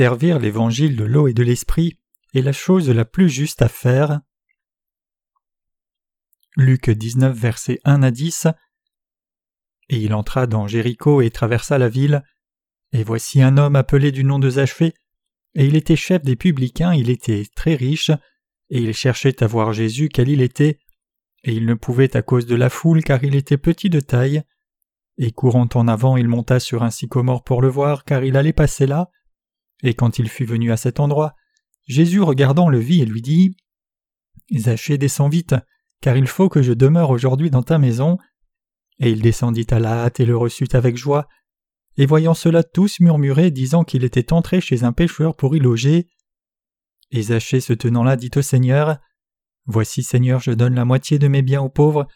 Servir l'évangile de l'eau et de l'esprit est la chose la plus juste à faire. Luc 19, versets 1 à 10 Et il entra dans Jéricho et traversa la ville. Et voici un homme appelé du nom de Zachée, et il était chef des publicains, il était très riche, et il cherchait à voir Jésus quel il était, et il ne pouvait à cause de la foule car il était petit de taille. Et courant en avant, il monta sur un sycomore pour le voir car il allait passer là. Et quand il fut venu à cet endroit, Jésus regardant le vit lui dit Zachée descends vite, car il faut que je demeure aujourd'hui dans ta maison. Et il descendit à la hâte et le reçut avec joie. Et voyant cela, tous murmuraient, disant qu'il était entré chez un pêcheur pour y loger. Et Zachée se tenant là dit au Seigneur Voici, Seigneur, je donne la moitié de mes biens aux pauvres,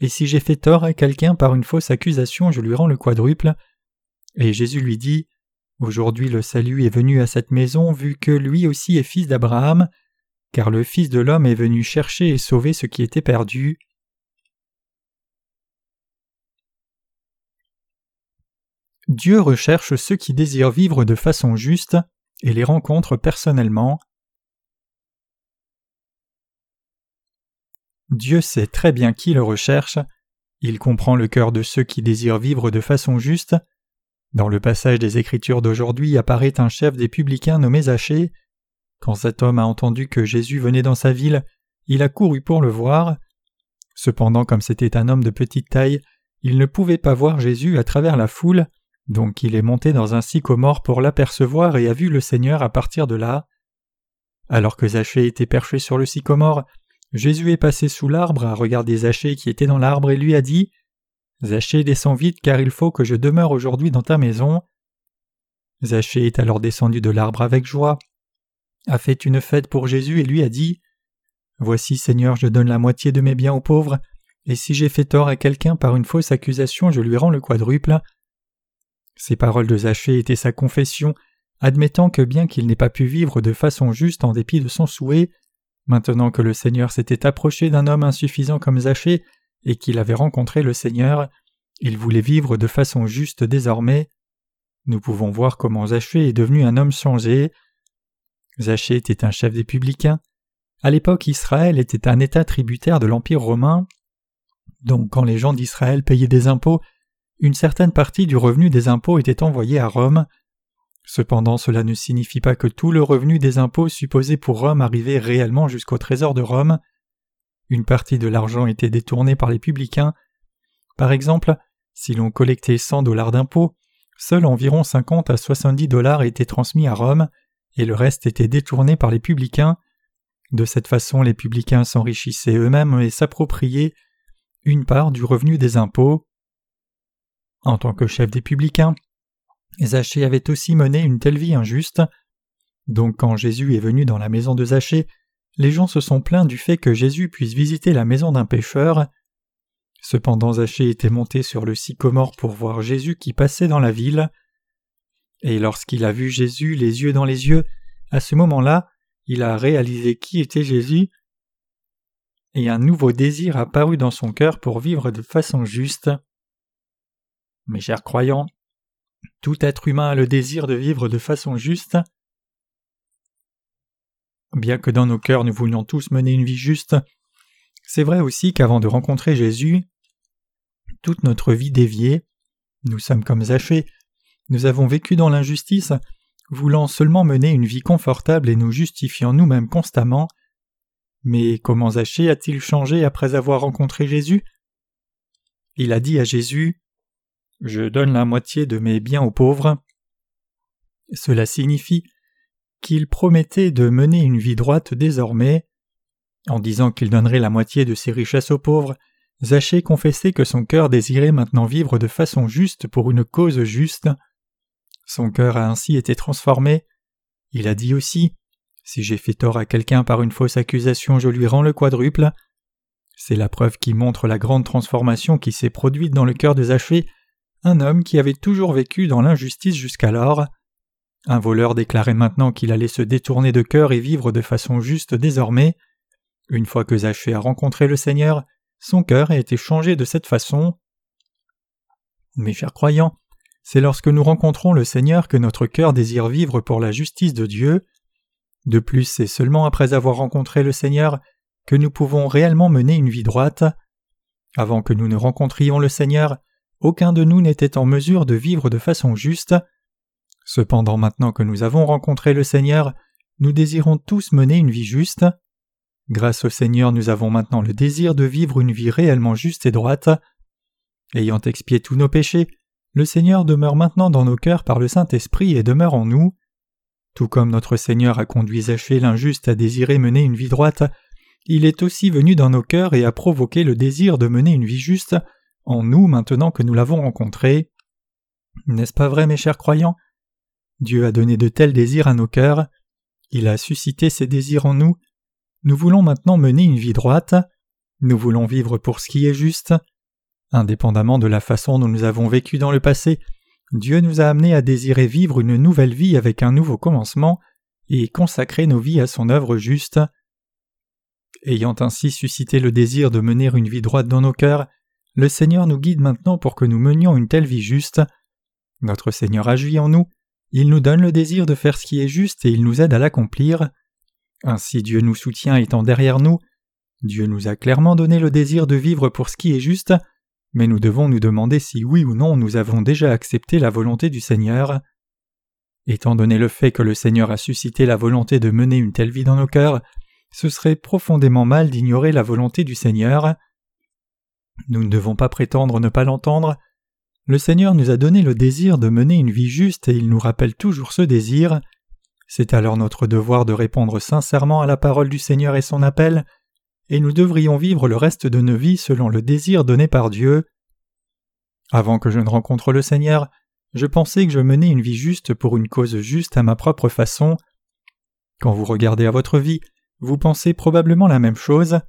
et si j'ai fait tort à quelqu'un par une fausse accusation, je lui rends le quadruple. Et Jésus lui dit Aujourd'hui le salut est venu à cette maison, vu que lui aussi est fils d'Abraham, car le Fils de l'homme est venu chercher et sauver ce qui était perdu. Dieu recherche ceux qui désirent vivre de façon juste et les rencontre personnellement. Dieu sait très bien qui le recherche, il comprend le cœur de ceux qui désirent vivre de façon juste. Dans le passage des Écritures d'aujourd'hui apparaît un chef des publicains nommé Zachée. Quand cet homme a entendu que Jésus venait dans sa ville, il a couru pour le voir. Cependant, comme c'était un homme de petite taille, il ne pouvait pas voir Jésus à travers la foule, donc il est monté dans un sycomore pour l'apercevoir et a vu le Seigneur à partir de là. Alors que Zachée était perché sur le sycomore, Jésus est passé sous l'arbre à regarder Zachée qui était dans l'arbre et lui a dit Zachée descend vite car il faut que je demeure aujourd'hui dans ta maison. Zachée est alors descendu de l'arbre avec joie, a fait une fête pour Jésus et lui a dit Voici Seigneur, je donne la moitié de mes biens aux pauvres, et si j'ai fait tort à quelqu'un par une fausse accusation, je lui rends le quadruple. Ces paroles de Zachée étaient sa confession, admettant que bien qu'il n'ait pas pu vivre de façon juste en dépit de son souhait, maintenant que le Seigneur s'était approché d'un homme insuffisant comme Zachée et qu'il avait rencontré le Seigneur, il voulait vivre de façon juste désormais. Nous pouvons voir comment Zachée est devenu un homme changé. Zachée était un chef des publicains. À l'époque, Israël était un État tributaire de l'Empire romain. Donc quand les gens d'Israël payaient des impôts, une certaine partie du revenu des impôts était envoyée à Rome. Cependant cela ne signifie pas que tout le revenu des impôts supposé pour Rome arrivait réellement jusqu'au trésor de Rome. Une partie de l'argent était détournée par les publicains. Par exemple, si l'on collectait 100 dollars d'impôts, seul environ 50 à 70 dollars étaient transmis à Rome et le reste était détourné par les publicains. De cette façon, les publicains s'enrichissaient eux-mêmes et s'appropriaient une part du revenu des impôts. En tant que chef des publicains, Zachée avait aussi mené une telle vie injuste. Donc quand Jésus est venu dans la maison de Zachée, les gens se sont plaints du fait que Jésus puisse visiter la maison d'un pécheur. Cependant Zachée était monté sur le sycomore pour voir Jésus qui passait dans la ville. Et lorsqu'il a vu Jésus les yeux dans les yeux, à ce moment-là, il a réalisé qui était Jésus, et un nouveau désir apparut dans son cœur pour vivre de façon juste. Mes chers croyants, tout être humain a le désir de vivre de façon juste. Bien que dans nos cœurs nous voulions tous mener une vie juste, c'est vrai aussi qu'avant de rencontrer Jésus, toute notre vie déviée, nous sommes comme Zachée, nous avons vécu dans l'injustice, voulant seulement mener une vie confortable et nous justifiant nous-mêmes constamment. Mais comment Zachée a-t-il changé après avoir rencontré Jésus? Il a dit à Jésus Je donne la moitié de mes biens aux pauvres. Cela signifie qu'il promettait de mener une vie droite désormais. En disant qu'il donnerait la moitié de ses richesses aux pauvres, Zachée confessait que son cœur désirait maintenant vivre de façon juste pour une cause juste. Son cœur a ainsi été transformé. Il a dit aussi Si j'ai fait tort à quelqu'un par une fausse accusation, je lui rends le quadruple. C'est la preuve qui montre la grande transformation qui s'est produite dans le cœur de Zachée, un homme qui avait toujours vécu dans l'injustice jusqu'alors. Un voleur déclarait maintenant qu'il allait se détourner de cœur et vivre de façon juste désormais. Une fois que Zachée a rencontré le Seigneur, son cœur a été changé de cette façon. Mes chers croyants, c'est lorsque nous rencontrons le Seigneur que notre cœur désire vivre pour la justice de Dieu. De plus, c'est seulement après avoir rencontré le Seigneur que nous pouvons réellement mener une vie droite. Avant que nous ne rencontrions le Seigneur, aucun de nous n'était en mesure de vivre de façon juste. Cependant maintenant que nous avons rencontré le Seigneur, nous désirons tous mener une vie juste. Grâce au Seigneur nous avons maintenant le désir de vivre une vie réellement juste et droite. Ayant expié tous nos péchés, le Seigneur demeure maintenant dans nos cœurs par le Saint-Esprit et demeure en nous. Tout comme notre Seigneur a conduit Zachée l'injuste à désirer mener une vie droite, il est aussi venu dans nos cœurs et a provoqué le désir de mener une vie juste en nous maintenant que nous l'avons rencontré. N'est-ce pas vrai, mes chers croyants? Dieu a donné de tels désirs à nos cœurs, il a suscité ces désirs en nous, nous voulons maintenant mener une vie droite, nous voulons vivre pour ce qui est juste. Indépendamment de la façon dont nous avons vécu dans le passé, Dieu nous a amenés à désirer vivre une nouvelle vie avec un nouveau commencement et consacrer nos vies à son œuvre juste. Ayant ainsi suscité le désir de mener une vie droite dans nos cœurs, le Seigneur nous guide maintenant pour que nous menions une telle vie juste. Notre Seigneur agit en nous, il nous donne le désir de faire ce qui est juste et il nous aide à l'accomplir. Ainsi Dieu nous soutient étant derrière nous. Dieu nous a clairement donné le désir de vivre pour ce qui est juste, mais nous devons nous demander si oui ou non nous avons déjà accepté la volonté du Seigneur. Étant donné le fait que le Seigneur a suscité la volonté de mener une telle vie dans nos cœurs, ce serait profondément mal d'ignorer la volonté du Seigneur. Nous ne devons pas prétendre ne pas l'entendre. Le Seigneur nous a donné le désir de mener une vie juste et il nous rappelle toujours ce désir. C'est alors notre devoir de répondre sincèrement à la parole du Seigneur et son appel, et nous devrions vivre le reste de nos vies selon le désir donné par Dieu. Avant que je ne rencontre le Seigneur, je pensais que je menais une vie juste pour une cause juste à ma propre façon. Quand vous regardez à votre vie, vous pensez probablement la même chose.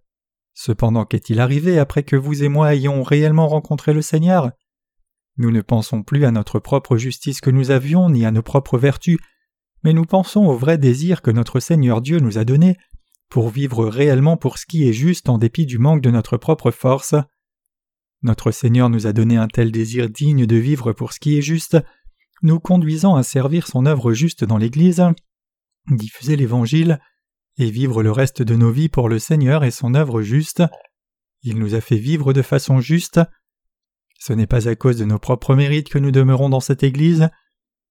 Cependant, qu'est-il arrivé après que vous et moi ayons réellement rencontré le Seigneur? Nous ne pensons plus à notre propre justice que nous avions, ni à nos propres vertus, mais nous pensons au vrai désir que notre Seigneur Dieu nous a donné pour vivre réellement pour ce qui est juste en dépit du manque de notre propre force. Notre Seigneur nous a donné un tel désir digne de vivre pour ce qui est juste, nous conduisant à servir son œuvre juste dans l'Église, diffuser l'Évangile, et vivre le reste de nos vies pour le Seigneur et son œuvre juste. Il nous a fait vivre de façon juste. Ce n'est pas à cause de nos propres mérites que nous demeurons dans cette Église,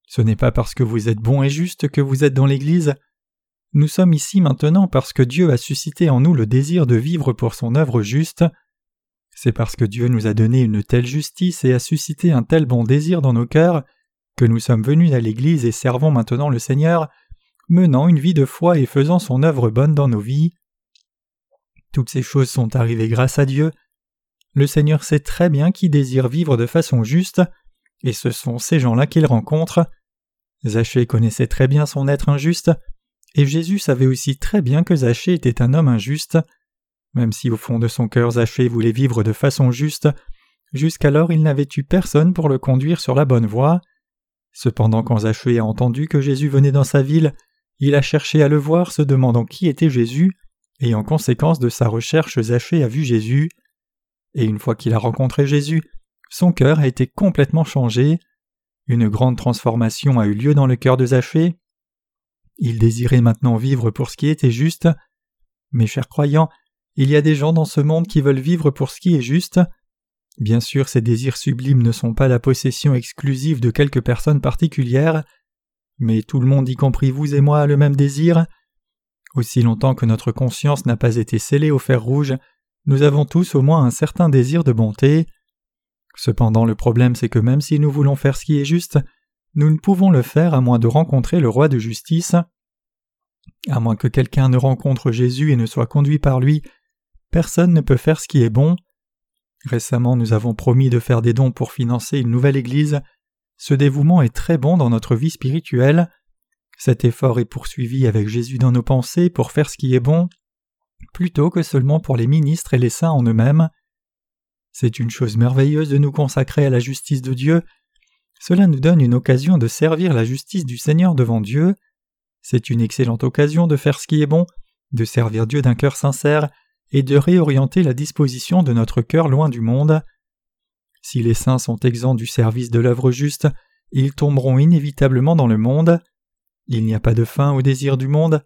ce n'est pas parce que vous êtes bon et juste que vous êtes dans l'Église. Nous sommes ici maintenant parce que Dieu a suscité en nous le désir de vivre pour son œuvre juste. C'est parce que Dieu nous a donné une telle justice et a suscité un tel bon désir dans nos cœurs que nous sommes venus à l'Église et servons maintenant le Seigneur, menant une vie de foi et faisant son œuvre bonne dans nos vies. Toutes ces choses sont arrivées grâce à Dieu. Le Seigneur sait très bien qui désire vivre de façon juste, et ce sont ces gens-là qu'il rencontre. Zachée connaissait très bien son être injuste, et Jésus savait aussi très bien que Zachée était un homme injuste. Même si au fond de son cœur Zachée voulait vivre de façon juste, jusqu'alors il n'avait eu personne pour le conduire sur la bonne voie. Cependant quand Zachée a entendu que Jésus venait dans sa ville, il a cherché à le voir se demandant qui était Jésus, et en conséquence de sa recherche Zachée a vu Jésus. Et une fois qu'il a rencontré Jésus, son cœur a été complètement changé. Une grande transformation a eu lieu dans le cœur de Zachée. Il désirait maintenant vivre pour ce qui était juste. Mes chers croyants, il y a des gens dans ce monde qui veulent vivre pour ce qui est juste. Bien sûr, ces désirs sublimes ne sont pas la possession exclusive de quelques personnes particulières, mais tout le monde, y compris vous et moi, a le même désir. Aussi longtemps que notre conscience n'a pas été scellée au fer rouge, nous avons tous au moins un certain désir de bonté. Cependant le problème c'est que même si nous voulons faire ce qui est juste, nous ne pouvons le faire à moins de rencontrer le roi de justice. À moins que quelqu'un ne rencontre Jésus et ne soit conduit par lui, personne ne peut faire ce qui est bon. Récemment nous avons promis de faire des dons pour financer une nouvelle Église. Ce dévouement est très bon dans notre vie spirituelle. Cet effort est poursuivi avec Jésus dans nos pensées pour faire ce qui est bon, plutôt que seulement pour les ministres et les saints en eux-mêmes. C'est une chose merveilleuse de nous consacrer à la justice de Dieu. Cela nous donne une occasion de servir la justice du Seigneur devant Dieu. C'est une excellente occasion de faire ce qui est bon, de servir Dieu d'un cœur sincère et de réorienter la disposition de notre cœur loin du monde. Si les saints sont exempts du service de l'œuvre juste, ils tomberont inévitablement dans le monde. Il n'y a pas de fin au désir du monde.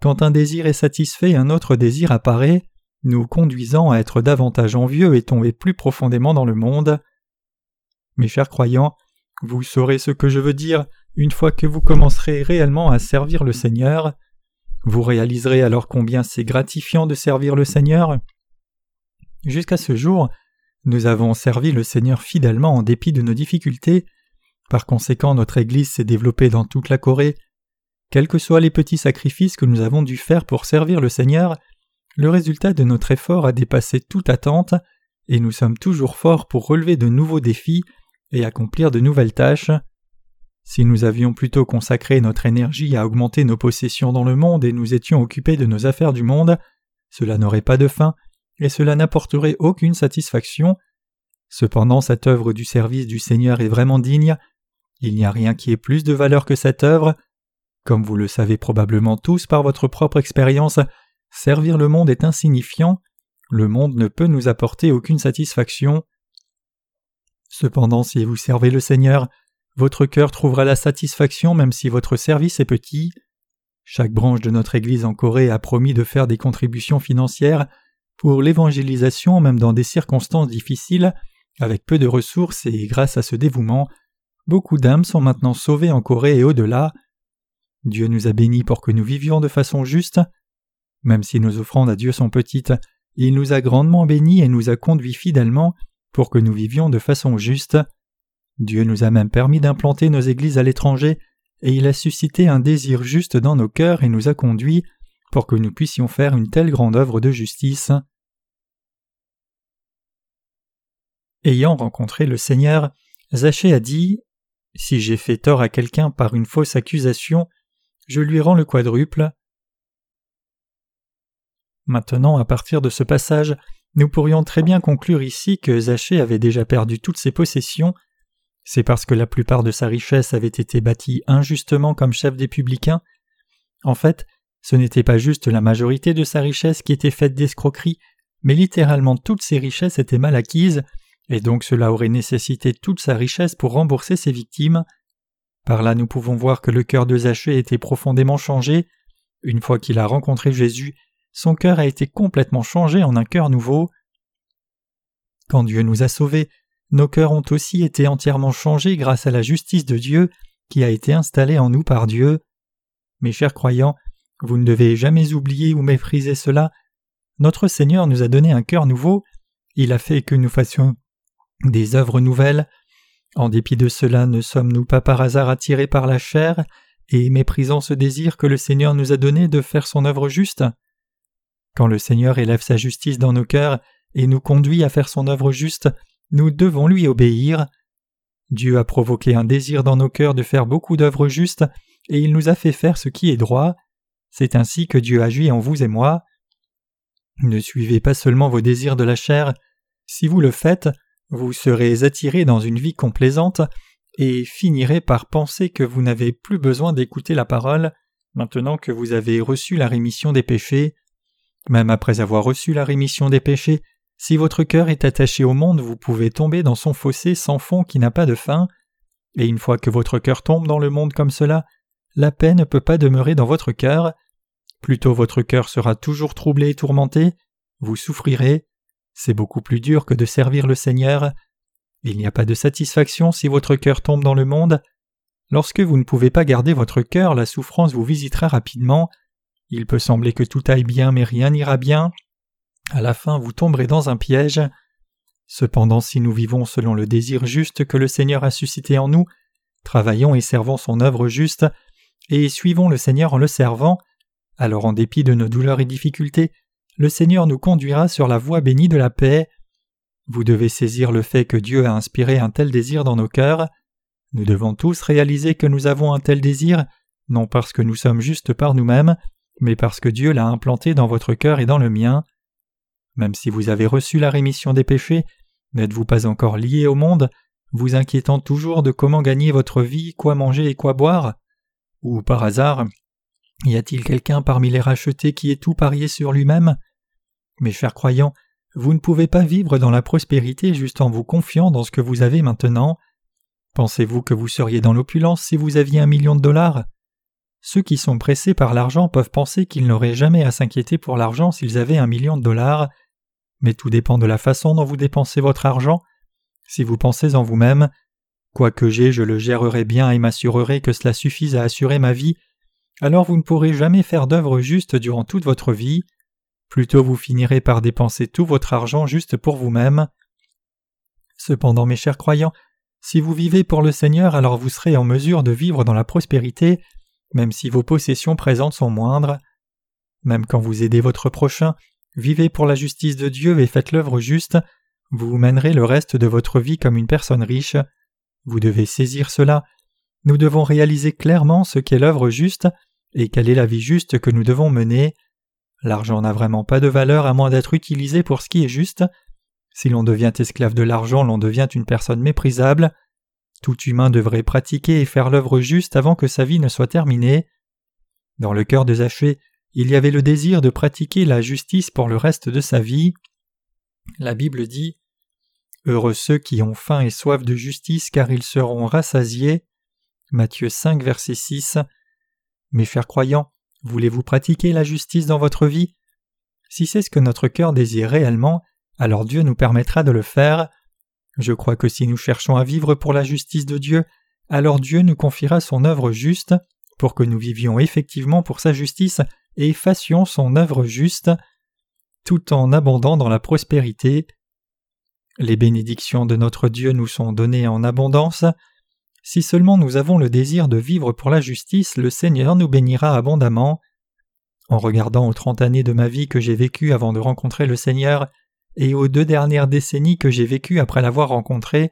Quand un désir est satisfait, un autre désir apparaît, nous conduisant à être davantage envieux et tomber plus profondément dans le monde. Mes chers croyants, vous saurez ce que je veux dire une fois que vous commencerez réellement à servir le Seigneur. Vous réaliserez alors combien c'est gratifiant de servir le Seigneur. Jusqu'à ce jour, nous avons servi le Seigneur fidèlement en dépit de nos difficultés. Par conséquent, notre Église s'est développée dans toute la Corée. Quels que soient les petits sacrifices que nous avons dû faire pour servir le Seigneur, le résultat de notre effort a dépassé toute attente, et nous sommes toujours forts pour relever de nouveaux défis et accomplir de nouvelles tâches. Si nous avions plutôt consacré notre énergie à augmenter nos possessions dans le monde et nous étions occupés de nos affaires du monde, cela n'aurait pas de fin, et cela n'apporterait aucune satisfaction. Cependant cette œuvre du service du Seigneur est vraiment digne, il n'y a rien qui ait plus de valeur que cette œuvre. Comme vous le savez probablement tous par votre propre expérience, servir le monde est insignifiant, le monde ne peut nous apporter aucune satisfaction. Cependant, si vous servez le Seigneur, votre cœur trouvera la satisfaction même si votre service est petit. Chaque branche de notre Église en Corée a promis de faire des contributions financières pour l'évangélisation même dans des circonstances difficiles, avec peu de ressources et grâce à ce dévouement, beaucoup d'âmes sont maintenant sauvées en Corée et au-delà. Dieu nous a bénis pour que nous vivions de façon juste. Même si nos offrandes à Dieu sont petites, il nous a grandement bénis et nous a conduits fidèlement pour que nous vivions de façon juste. Dieu nous a même permis d'implanter nos églises à l'étranger, et il a suscité un désir juste dans nos cœurs et nous a conduits pour que nous puissions faire une telle grande œuvre de justice. Ayant rencontré le Seigneur, Zachée a dit Si j'ai fait tort à quelqu'un par une fausse accusation, je lui rends le quadruple. Maintenant, à partir de ce passage, nous pourrions très bien conclure ici que Zachée avait déjà perdu toutes ses possessions. C'est parce que la plupart de sa richesse avait été bâtie injustement comme chef des publicains. En fait, ce n'était pas juste la majorité de sa richesse qui était faite d'escroquerie, mais littéralement toutes ses richesses étaient mal acquises, et donc cela aurait nécessité toute sa richesse pour rembourser ses victimes. Par là nous pouvons voir que le cœur de Zachée était profondément changé. Une fois qu'il a rencontré Jésus, son cœur a été complètement changé en un cœur nouveau. Quand Dieu nous a sauvés, nos cœurs ont aussi été entièrement changés grâce à la justice de Dieu qui a été installée en nous par Dieu. Mes chers croyants, vous ne devez jamais oublier ou mépriser cela. Notre Seigneur nous a donné un cœur nouveau, il a fait que nous fassions des œuvres nouvelles. En dépit de cela, ne sommes-nous pas par hasard attirés par la chair et méprisant ce désir que le Seigneur nous a donné de faire son œuvre juste? Quand le Seigneur élève sa justice dans nos cœurs et nous conduit à faire son œuvre juste, nous devons lui obéir. Dieu a provoqué un désir dans nos cœurs de faire beaucoup d'œuvres justes, et il nous a fait faire ce qui est droit. C'est ainsi que Dieu agit en vous et moi. Ne suivez pas seulement vos désirs de la chair. Si vous le faites, vous serez attiré dans une vie complaisante et finirez par penser que vous n'avez plus besoin d'écouter la parole maintenant que vous avez reçu la rémission des péchés. Même après avoir reçu la rémission des péchés, si votre cœur est attaché au monde, vous pouvez tomber dans son fossé sans fond qui n'a pas de fin, et une fois que votre cœur tombe dans le monde comme cela, la paix ne peut pas demeurer dans votre cœur. Plutôt votre cœur sera toujours troublé et tourmenté, vous souffrirez. C'est beaucoup plus dur que de servir le Seigneur. Il n'y a pas de satisfaction si votre cœur tombe dans le monde. Lorsque vous ne pouvez pas garder votre cœur, la souffrance vous visitera rapidement. Il peut sembler que tout aille bien mais rien n'ira bien. À la fin vous tomberez dans un piège. Cependant si nous vivons selon le désir juste que le Seigneur a suscité en nous, travaillons et servons son œuvre juste, et suivons le Seigneur en le servant, alors en dépit de nos douleurs et difficultés, le Seigneur nous conduira sur la voie bénie de la paix. Vous devez saisir le fait que Dieu a inspiré un tel désir dans nos cœurs. Nous devons tous réaliser que nous avons un tel désir, non parce que nous sommes justes par nous-mêmes, mais parce que Dieu l'a implanté dans votre cœur et dans le mien. Même si vous avez reçu la rémission des péchés, n'êtes-vous pas encore lié au monde, vous inquiétant toujours de comment gagner votre vie, quoi manger et quoi boire? Ou par hasard, y a-t-il quelqu'un parmi les rachetés qui ait tout parié sur lui-même? Mes chers croyants, vous ne pouvez pas vivre dans la prospérité juste en vous confiant dans ce que vous avez maintenant. Pensez-vous que vous seriez dans l'opulence si vous aviez un million de dollars? Ceux qui sont pressés par l'argent peuvent penser qu'ils n'auraient jamais à s'inquiéter pour l'argent s'ils avaient un million de dollars, mais tout dépend de la façon dont vous dépensez votre argent. Si vous pensez en vous-même, quoi que j'ai, je le gérerai bien et m'assurerai que cela suffise à assurer ma vie, alors vous ne pourrez jamais faire d'œuvre juste durant toute votre vie. Plutôt vous finirez par dépenser tout votre argent juste pour vous-même. Cependant, mes chers croyants, si vous vivez pour le Seigneur, alors vous serez en mesure de vivre dans la prospérité, même si vos possessions présentes sont moindres. Même quand vous aidez votre prochain, vivez pour la justice de Dieu et faites l'œuvre juste, vous mènerez le reste de votre vie comme une personne riche. Vous devez saisir cela. Nous devons réaliser clairement ce qu'est l'œuvre juste et quelle est la vie juste que nous devons mener. L'argent n'a vraiment pas de valeur à moins d'être utilisé pour ce qui est juste. Si l'on devient esclave de l'argent, l'on devient une personne méprisable. Tout humain devrait pratiquer et faire l'œuvre juste avant que sa vie ne soit terminée. Dans le cœur de Zachée, il y avait le désir de pratiquer la justice pour le reste de sa vie. La Bible dit Heureux ceux qui ont faim et soif de justice, car ils seront rassasiés. Matthieu 5, verset 6. Mes chers croyants, voulez-vous pratiquer la justice dans votre vie? Si c'est ce que notre cœur désire réellement, alors Dieu nous permettra de le faire. Je crois que si nous cherchons à vivre pour la justice de Dieu, alors Dieu nous confiera son œuvre juste, pour que nous vivions effectivement pour sa justice et fassions son œuvre juste, tout en abondant dans la prospérité. Les bénédictions de notre Dieu nous sont données en abondance. Si seulement nous avons le désir de vivre pour la justice, le Seigneur nous bénira abondamment. En regardant aux trente années de ma vie que j'ai vécues avant de rencontrer le Seigneur, et aux deux dernières décennies que j'ai vécues après l'avoir rencontré,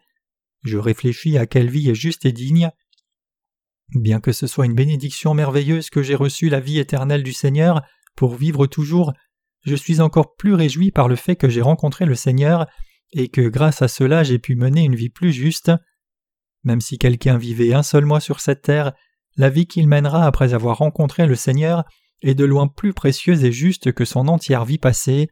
je réfléchis à quelle vie est juste et digne. Bien que ce soit une bénédiction merveilleuse que j'ai reçu la vie éternelle du Seigneur pour vivre toujours, je suis encore plus réjoui par le fait que j'ai rencontré le Seigneur et que grâce à cela j'ai pu mener une vie plus juste. Même si quelqu'un vivait un seul mois sur cette terre, la vie qu'il mènera après avoir rencontré le Seigneur est de loin plus précieuse et juste que son entière vie passée.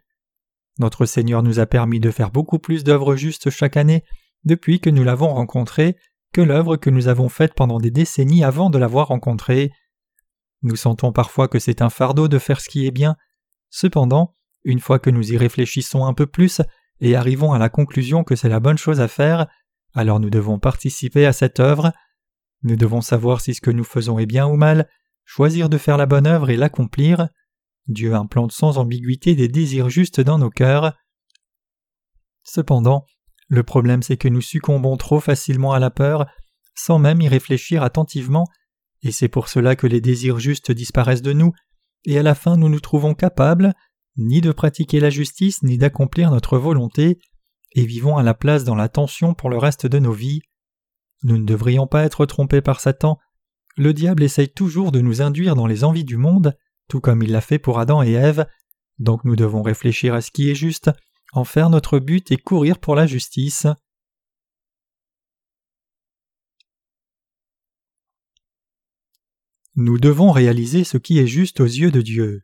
Notre Seigneur nous a permis de faire beaucoup plus d'œuvres justes chaque année depuis que nous l'avons rencontré que l'œuvre que nous avons faite pendant des décennies avant de l'avoir rencontré. Nous sentons parfois que c'est un fardeau de faire ce qui est bien. Cependant, une fois que nous y réfléchissons un peu plus et arrivons à la conclusion que c'est la bonne chose à faire, alors nous devons participer à cette œuvre. Nous devons savoir si ce que nous faisons est bien ou mal, choisir de faire la bonne œuvre et l'accomplir. Dieu implante sans ambiguïté des désirs justes dans nos cœurs. Cependant, le problème c'est que nous succombons trop facilement à la peur, sans même y réfléchir attentivement, et c'est pour cela que les désirs justes disparaissent de nous, et à la fin nous nous trouvons capables ni de pratiquer la justice ni d'accomplir notre volonté, et vivons à la place dans la tension pour le reste de nos vies. Nous ne devrions pas être trompés par Satan. Le diable essaye toujours de nous induire dans les envies du monde, tout comme il l'a fait pour Adam et Ève, donc nous devons réfléchir à ce qui est juste, en faire notre but et courir pour la justice. Nous devons réaliser ce qui est juste aux yeux de Dieu.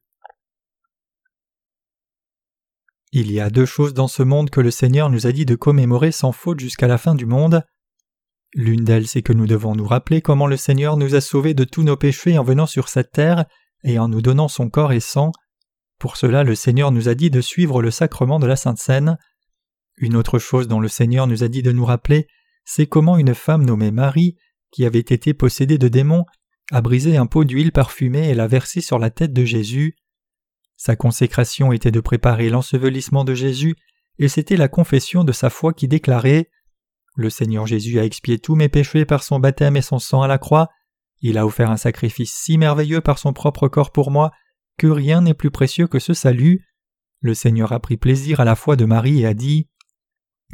Il y a deux choses dans ce monde que le Seigneur nous a dit de commémorer sans faute jusqu'à la fin du monde. L'une d'elles, c'est que nous devons nous rappeler comment le Seigneur nous a sauvés de tous nos péchés en venant sur cette terre et en nous donnant son corps et sang. Pour cela, le Seigneur nous a dit de suivre le sacrement de la Sainte Seine. Une autre chose dont le Seigneur nous a dit de nous rappeler, c'est comment une femme nommée Marie, qui avait été possédée de démons, a brisé un pot d'huile parfumée et l'a versé sur la tête de Jésus. Sa consécration était de préparer l'ensevelissement de Jésus, et c'était la confession de sa foi qui déclarait Le Seigneur Jésus a expié tous mes péchés par son baptême et son sang à la croix, il a offert un sacrifice si merveilleux par son propre corps pour moi, que rien n'est plus précieux que ce salut. Le Seigneur a pris plaisir à la foi de Marie et a dit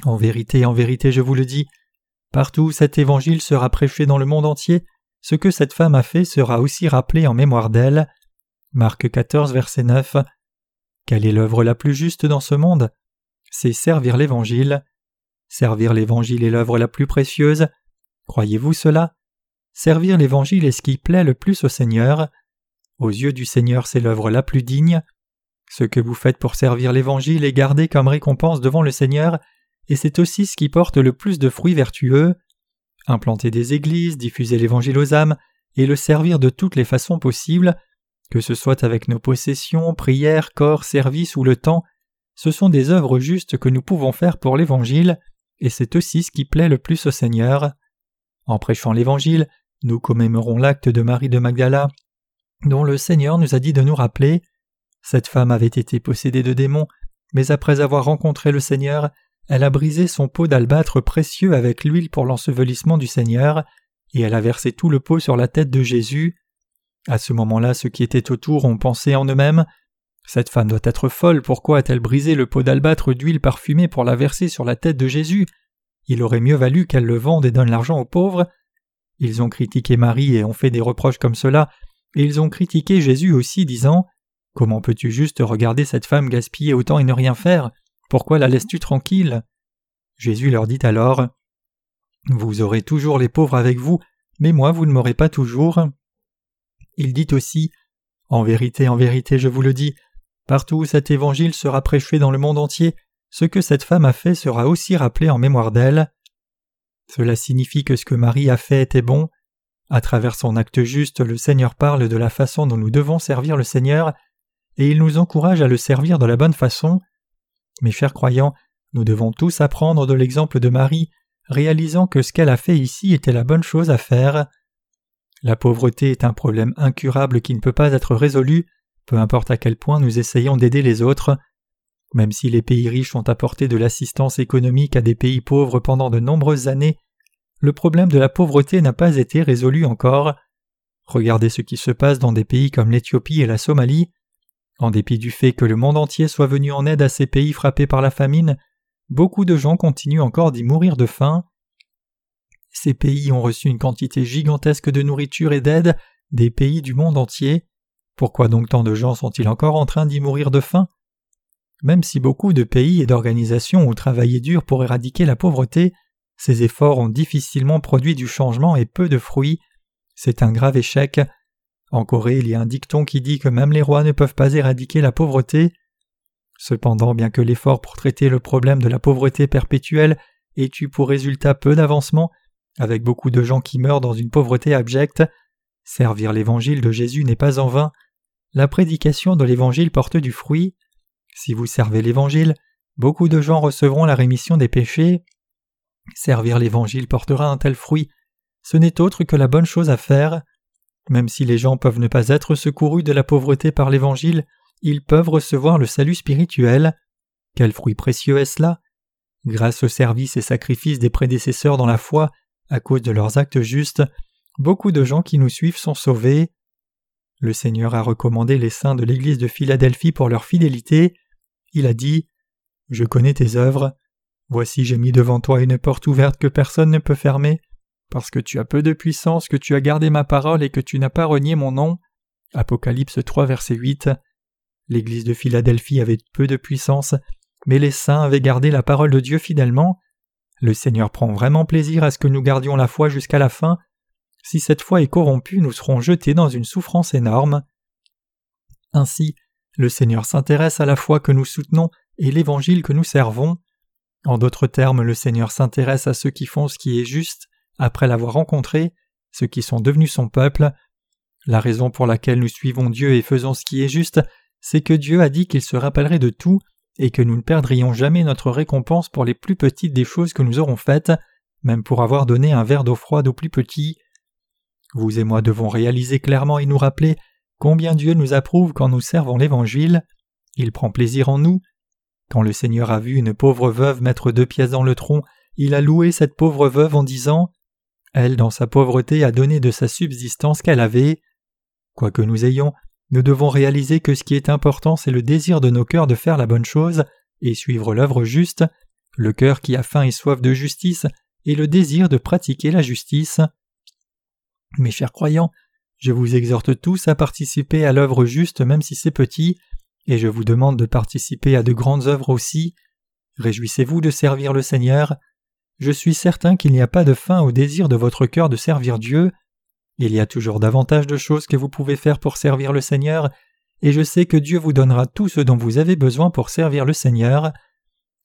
En vérité, en vérité, je vous le dis, partout où cet évangile sera prêché dans le monde entier, ce que cette femme a fait sera aussi rappelé en mémoire d'elle. Marc 14, verset 9. Quelle est l'œuvre la plus juste dans ce monde? C'est servir l'Évangile. Servir l'Évangile est l'œuvre la plus précieuse. Croyez-vous cela? Servir l'Évangile est ce qui plaît le plus au Seigneur. Aux yeux du Seigneur, c'est l'œuvre la plus digne. Ce que vous faites pour servir l'Évangile est gardé comme récompense devant le Seigneur, et c'est aussi ce qui porte le plus de fruits vertueux. implanter des églises, diffuser l'évangile aux âmes, et le servir de toutes les façons possibles, que ce soit avec nos possessions, prières, corps, services ou le temps, ce sont des œuvres justes que nous pouvons faire pour l'Évangile, et c'est aussi ce qui plaît le plus au Seigneur. En prêchant l'Évangile, nous commémorons l'acte de Marie de Magdala, dont le Seigneur nous a dit de nous rappeler. Cette femme avait été possédée de démons, mais après avoir rencontré le Seigneur, elle a brisé son pot d'albâtre précieux avec l'huile pour l'ensevelissement du Seigneur, et elle a versé tout le pot sur la tête de Jésus. À ce moment-là, ceux qui étaient autour ont pensé en eux-mêmes Cette femme doit être folle, pourquoi a-t-elle brisé le pot d'albâtre d'huile parfumée pour la verser sur la tête de Jésus? Il aurait mieux valu qu'elle le vende et donne l'argent aux pauvres. Ils ont critiqué Marie et ont fait des reproches comme cela, et ils ont critiqué Jésus aussi, disant Comment peux-tu juste regarder cette femme gaspiller autant et ne rien faire? Pourquoi la laisses-tu tranquille? Jésus leur dit alors Vous aurez toujours les pauvres avec vous, mais moi vous ne m'aurez pas toujours. Il dit aussi En vérité, en vérité, je vous le dis, partout où cet évangile sera prêché dans le monde entier, ce que cette femme a fait sera aussi rappelé en mémoire d'elle. Cela signifie que ce que Marie a fait était bon. À travers son acte juste, le Seigneur parle de la façon dont nous devons servir le Seigneur, et il nous encourage à le servir de la bonne façon. Mes chers croyants, nous devons tous apprendre de l'exemple de Marie, réalisant que ce qu'elle a fait ici était la bonne chose à faire. La pauvreté est un problème incurable qui ne peut pas être résolu, peu importe à quel point nous essayons d'aider les autres. Même si les pays riches ont apporté de l'assistance économique à des pays pauvres pendant de nombreuses années, le problème de la pauvreté n'a pas été résolu encore. Regardez ce qui se passe dans des pays comme l'Éthiopie et la Somalie. En dépit du fait que le monde entier soit venu en aide à ces pays frappés par la famine, beaucoup de gens continuent encore d'y mourir de faim. Ces pays ont reçu une quantité gigantesque de nourriture et d'aide des pays du monde entier. Pourquoi donc tant de gens sont-ils encore en train d'y mourir de faim? Même si beaucoup de pays et d'organisations ont travaillé dur pour éradiquer la pauvreté, ces efforts ont difficilement produit du changement et peu de fruits. C'est un grave échec. En Corée, il y a un dicton qui dit que même les rois ne peuvent pas éradiquer la pauvreté. Cependant, bien que l'effort pour traiter le problème de la pauvreté perpétuelle ait eu pour résultat peu d'avancement, avec beaucoup de gens qui meurent dans une pauvreté abjecte, servir l'évangile de Jésus n'est pas en vain. La prédication de l'évangile porte du fruit. Si vous servez l'évangile, beaucoup de gens recevront la rémission des péchés. Servir l'évangile portera un tel fruit. Ce n'est autre que la bonne chose à faire. Même si les gens peuvent ne pas être secourus de la pauvreté par l'évangile, ils peuvent recevoir le salut spirituel. Quel fruit précieux est-ce là? Grâce au service et sacrifice des prédécesseurs dans la foi, à cause de leurs actes justes, beaucoup de gens qui nous suivent sont sauvés. Le Seigneur a recommandé les saints de l'Église de Philadelphie pour leur fidélité. Il a dit Je connais tes œuvres. Voici j'ai mis devant toi une porte ouverte que personne ne peut fermer, parce que tu as peu de puissance, que tu as gardé ma parole et que tu n'as pas renié mon nom. Apocalypse 3, verset 8. L'Église de Philadelphie avait peu de puissance, mais les saints avaient gardé la parole de Dieu fidèlement. Le Seigneur prend vraiment plaisir à ce que nous gardions la foi jusqu'à la fin. Si cette foi est corrompue, nous serons jetés dans une souffrance énorme. Ainsi, le Seigneur s'intéresse à la foi que nous soutenons et l'évangile que nous servons. En d'autres termes, le Seigneur s'intéresse à ceux qui font ce qui est juste après l'avoir rencontré, ceux qui sont devenus son peuple. La raison pour laquelle nous suivons Dieu et faisons ce qui est juste, c'est que Dieu a dit qu'il se rappellerait de tout et que nous ne perdrions jamais notre récompense pour les plus petites des choses que nous aurons faites, même pour avoir donné un verre d'eau froide aux plus petits. Vous et moi devons réaliser clairement et nous rappeler combien Dieu nous approuve quand nous servons l'Évangile. Il prend plaisir en nous. Quand le Seigneur a vu une pauvre veuve mettre deux pièces dans le tronc, il a loué cette pauvre veuve en disant Elle, dans sa pauvreté, a donné de sa subsistance qu'elle avait. Quoi que nous ayons, nous devons réaliser que ce qui est important, c'est le désir de nos cœurs de faire la bonne chose et suivre l'œuvre juste, le cœur qui a faim et soif de justice, et le désir de pratiquer la justice. Mes chers croyants, je vous exhorte tous à participer à l'œuvre juste même si c'est petit, et je vous demande de participer à de grandes œuvres aussi. Réjouissez-vous de servir le Seigneur. Je suis certain qu'il n'y a pas de fin au désir de votre cœur de servir Dieu, il y a toujours davantage de choses que vous pouvez faire pour servir le Seigneur, et je sais que Dieu vous donnera tout ce dont vous avez besoin pour servir le Seigneur.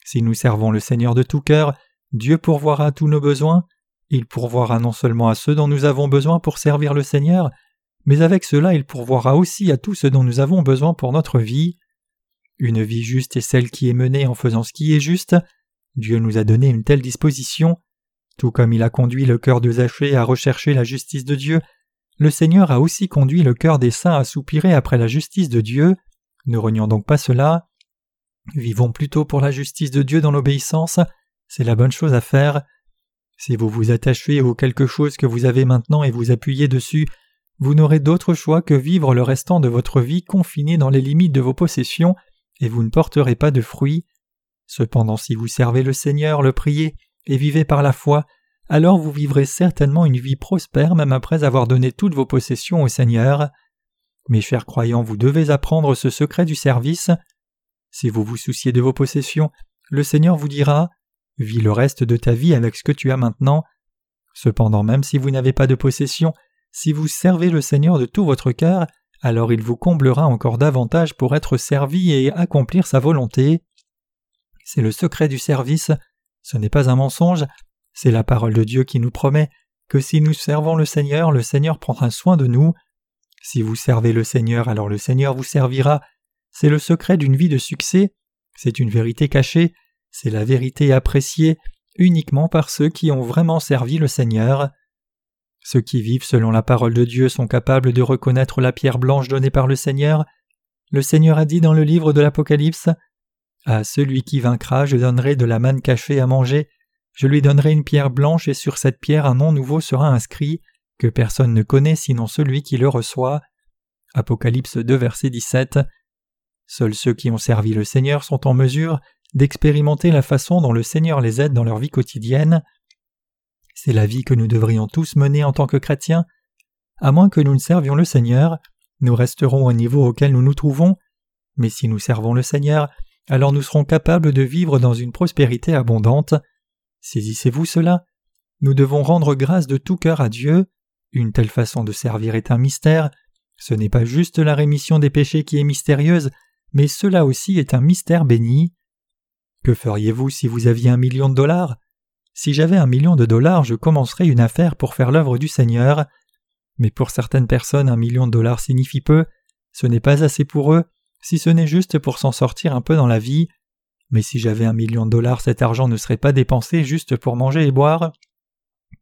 Si nous servons le Seigneur de tout cœur, Dieu pourvoira tous nos besoins, Il pourvoira non seulement à ceux dont nous avons besoin pour servir le Seigneur, mais avec cela il pourvoira aussi à tout ce dont nous avons besoin pour notre vie. Une vie juste est celle qui est menée en faisant ce qui est juste. Dieu nous a donné une telle disposition. Tout comme il a conduit le cœur de Zachée à rechercher la justice de Dieu, le Seigneur a aussi conduit le cœur des saints à soupirer après la justice de Dieu. Ne renions donc pas cela. Vivons plutôt pour la justice de Dieu dans l'obéissance, c'est la bonne chose à faire. Si vous vous attachez au quelque chose que vous avez maintenant et vous appuyez dessus, vous n'aurez d'autre choix que vivre le restant de votre vie confiné dans les limites de vos possessions, et vous ne porterez pas de fruits. Cependant si vous servez le Seigneur, le priez, et vivez par la foi, alors vous vivrez certainement une vie prospère même après avoir donné toutes vos possessions au Seigneur. Mes chers croyants, vous devez apprendre ce secret du service. Si vous vous souciez de vos possessions, le Seigneur vous dira Vis le reste de ta vie avec ce que tu as maintenant. Cependant, même si vous n'avez pas de possession, si vous servez le Seigneur de tout votre cœur, alors il vous comblera encore davantage pour être servi et accomplir sa volonté. C'est le secret du service, ce n'est pas un mensonge, c'est la parole de Dieu qui nous promet que si nous servons le Seigneur, le Seigneur prendra soin de nous. Si vous servez le Seigneur, alors le Seigneur vous servira. C'est le secret d'une vie de succès, c'est une vérité cachée, c'est la vérité appréciée uniquement par ceux qui ont vraiment servi le Seigneur. Ceux qui vivent selon la parole de Dieu sont capables de reconnaître la pierre blanche donnée par le Seigneur. Le Seigneur a dit dans le livre de l'Apocalypse À celui qui vaincra, je donnerai de la manne cachée à manger, je lui donnerai une pierre blanche et sur cette pierre un nom nouveau sera inscrit, que personne ne connaît sinon celui qui le reçoit. Apocalypse 2, verset 17. Seuls ceux qui ont servi le Seigneur sont en mesure d'expérimenter la façon dont le Seigneur les aide dans leur vie quotidienne. C'est la vie que nous devrions tous mener en tant que chrétiens. À moins que nous ne servions le Seigneur, nous resterons au niveau auquel nous nous trouvons, mais si nous servons le Seigneur, alors nous serons capables de vivre dans une prospérité abondante. Saisissez-vous cela Nous devons rendre grâce de tout cœur à Dieu. Une telle façon de servir est un mystère. Ce n'est pas juste la rémission des péchés qui est mystérieuse, mais cela aussi est un mystère béni. Que feriez-vous si vous aviez un million de dollars? Si j'avais un million de dollars, je commencerais une affaire pour faire l'œuvre du Seigneur. Mais pour certaines personnes, un million de dollars signifie peu, ce n'est pas assez pour eux, si ce n'est juste pour s'en sortir un peu dans la vie. Mais si j'avais un million de dollars, cet argent ne serait pas dépensé juste pour manger et boire.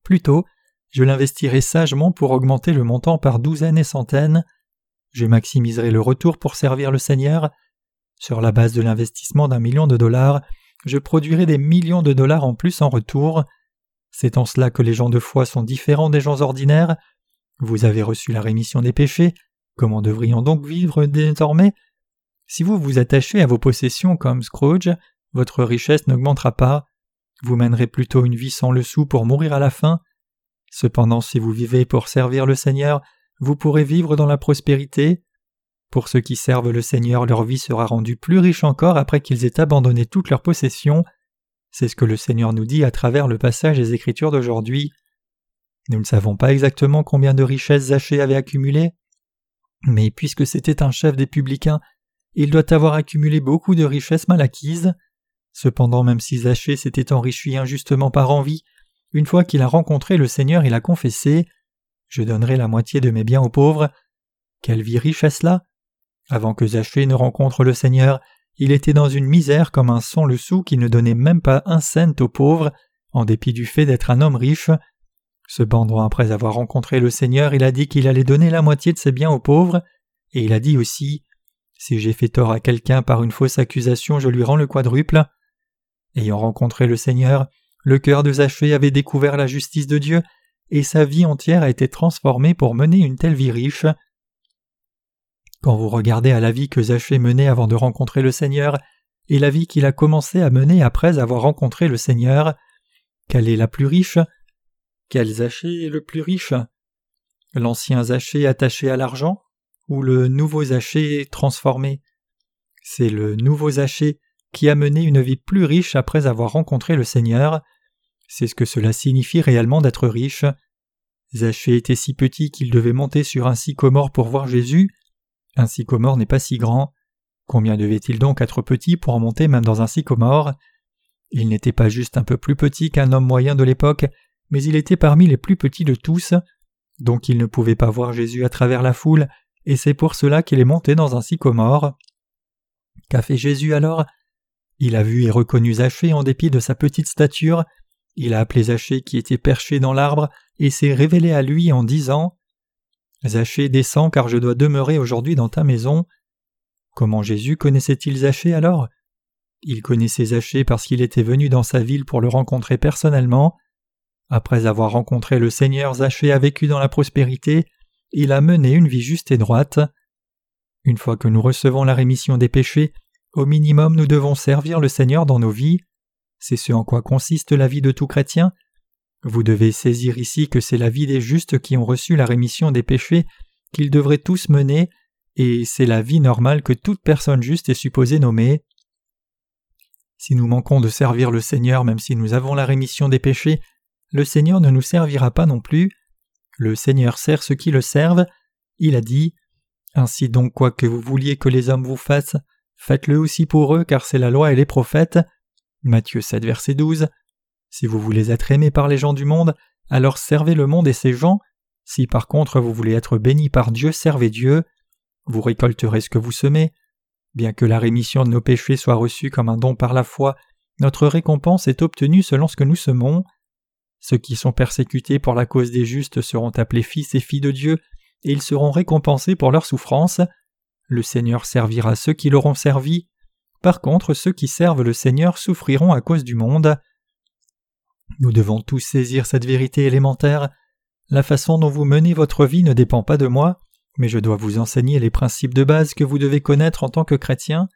Plutôt, je l'investirais sagement pour augmenter le montant par douzaines et centaines. Je maximiserai le retour pour servir le Seigneur. Sur la base de l'investissement d'un million de dollars, je produirai des millions de dollars en plus en retour. C'est en cela que les gens de foi sont différents des gens ordinaires. Vous avez reçu la rémission des péchés, comment devrions donc vivre désormais Si vous vous attachez à vos possessions comme Scrooge, votre richesse n'augmentera pas, vous mènerez plutôt une vie sans le sou pour mourir à la fin. Cependant si vous vivez pour servir le Seigneur, vous pourrez vivre dans la prospérité, pour ceux qui servent le Seigneur, leur vie sera rendue plus riche encore après qu'ils aient abandonné toutes leurs possessions. C'est ce que le Seigneur nous dit à travers le passage des Écritures d'aujourd'hui. Nous ne savons pas exactement combien de richesses Zachée avait accumulées, mais puisque c'était un chef des publicains, il doit avoir accumulé beaucoup de richesses mal acquises. Cependant, même si Zachée s'était enrichi injustement par envie, une fois qu'il a rencontré le Seigneur, il a confessé Je donnerai la moitié de mes biens aux pauvres. Quelle vie riche est-ce avant que Zachée ne rencontre le Seigneur, il était dans une misère comme un sans le sou qui ne donnait même pas un cent aux pauvres, en dépit du fait d'être un homme riche. Cependant, après avoir rencontré le Seigneur, il a dit qu'il allait donner la moitié de ses biens aux pauvres, et il a dit aussi Si j'ai fait tort à quelqu'un par une fausse accusation, je lui rends le quadruple. Ayant rencontré le Seigneur, le cœur de Zachée avait découvert la justice de Dieu, et sa vie entière a été transformée pour mener une telle vie riche. Quand vous regardez à la vie que Zachée menait avant de rencontrer le Seigneur et la vie qu'il a commencé à mener après avoir rencontré le Seigneur, quelle est la plus riche? Quel Zachée est le plus riche? L'ancien Zachée attaché à l'argent? Ou le nouveau Zachée transformé C'est le nouveau Zachée qui a mené une vie plus riche après avoir rencontré le Seigneur. C'est ce que cela signifie réellement d'être riche. Zachée était si petit qu'il devait monter sur un sycomore pour voir Jésus, un sycomore n'est pas si grand. Combien devait-il donc être petit pour monter même dans un sycomore? Il n'était pas juste un peu plus petit qu'un homme moyen de l'époque, mais il était parmi les plus petits de tous, donc il ne pouvait pas voir Jésus à travers la foule, et c'est pour cela qu'il est monté dans un sycomore. Qu'a fait Jésus alors? Il a vu et reconnu Zachée en dépit de sa petite stature, il a appelé Zachée qui était perché dans l'arbre, et s'est révélé à lui en disant Zachée, descends car je dois demeurer aujourd'hui dans ta maison. Comment Jésus connaissait-il Zachée alors? Il connaissait Zachée parce qu'il était venu dans sa ville pour le rencontrer personnellement. Après avoir rencontré le Seigneur, Zachée a vécu dans la prospérité, il a mené une vie juste et droite. Une fois que nous recevons la rémission des péchés, au minimum nous devons servir le Seigneur dans nos vies. C'est ce en quoi consiste la vie de tout chrétien. Vous devez saisir ici que c'est la vie des justes qui ont reçu la rémission des péchés qu'ils devraient tous mener, et c'est la vie normale que toute personne juste est supposée nommer. Si nous manquons de servir le Seigneur même si nous avons la rémission des péchés, le Seigneur ne nous servira pas non plus. Le Seigneur sert ceux qui le servent. Il a dit Ainsi donc, quoi que vous vouliez que les hommes vous fassent, faites-le aussi pour eux, car c'est la loi et les prophètes. Matthieu 7, verset 12. Si vous voulez être aimé par les gens du monde, alors servez le monde et ses gens. Si par contre vous voulez être béni par Dieu, servez Dieu. Vous récolterez ce que vous semez. Bien que la rémission de nos péchés soit reçue comme un don par la foi, notre récompense est obtenue selon ce que nous semons. Ceux qui sont persécutés pour la cause des justes seront appelés fils et filles de Dieu, et ils seront récompensés pour leur souffrance. Le Seigneur servira ceux qui l'auront servi. Par contre, ceux qui servent le Seigneur souffriront à cause du monde. Nous devons tous saisir cette vérité élémentaire. La façon dont vous menez votre vie ne dépend pas de moi, mais je dois vous enseigner les principes de base que vous devez connaître en tant que chrétien.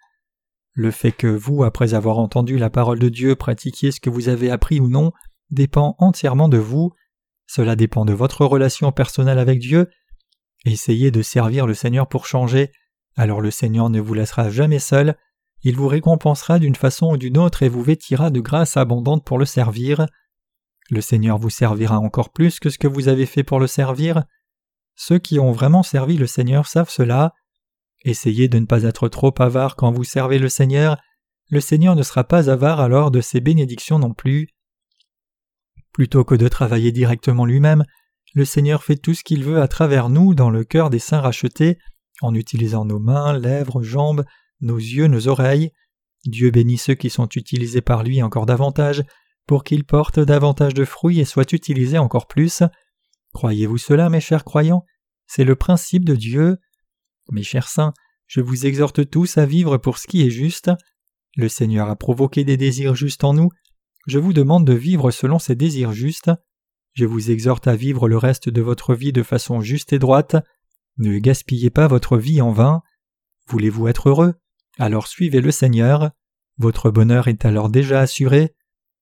Le fait que vous, après avoir entendu la parole de Dieu, pratiquiez ce que vous avez appris ou non, dépend entièrement de vous, cela dépend de votre relation personnelle avec Dieu. Essayez de servir le Seigneur pour changer, alors le Seigneur ne vous laissera jamais seul, il vous récompensera d'une façon ou d'une autre et vous vêtira de grâce abondante pour le servir. Le Seigneur vous servira encore plus que ce que vous avez fait pour le servir. Ceux qui ont vraiment servi le Seigneur savent cela. Essayez de ne pas être trop avare quand vous servez le Seigneur. Le Seigneur ne sera pas avare alors de ses bénédictions non plus. Plutôt que de travailler directement lui-même, le Seigneur fait tout ce qu'il veut à travers nous dans le cœur des saints rachetés, en utilisant nos mains, lèvres, jambes, nos yeux, nos oreilles. Dieu bénit ceux qui sont utilisés par lui encore davantage, pour qu'ils portent davantage de fruits et soient utilisés encore plus. Croyez-vous cela, mes chers croyants? C'est le principe de Dieu. Mes chers saints, je vous exhorte tous à vivre pour ce qui est juste. Le Seigneur a provoqué des désirs justes en nous, je vous demande de vivre selon ces désirs justes. Je vous exhorte à vivre le reste de votre vie de façon juste et droite. Ne gaspillez pas votre vie en vain. Voulez-vous être heureux? Alors suivez le Seigneur. Votre bonheur est alors déjà assuré.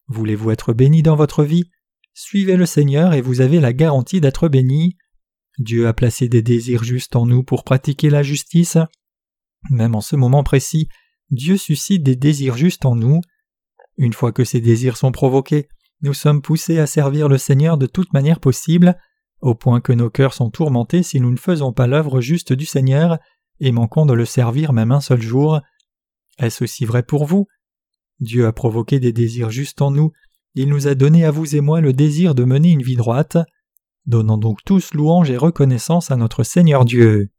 Voulez-vous être béni dans votre vie? Suivez le Seigneur et vous avez la garantie d'être béni. Dieu a placé des désirs justes en nous pour pratiquer la justice. Même en ce moment précis, Dieu suscite des désirs justes en nous. Une fois que ces désirs sont provoqués, nous sommes poussés à servir le Seigneur de toute manière possible, au point que nos cœurs sont tourmentés si nous ne faisons pas l'œuvre juste du Seigneur et manquons de le servir même un seul jour. Est-ce aussi vrai pour vous? Dieu a provoqué des désirs justes en nous, il nous a donné à vous et moi le désir de mener une vie droite. Donnons donc tous louange et reconnaissance à notre Seigneur Dieu.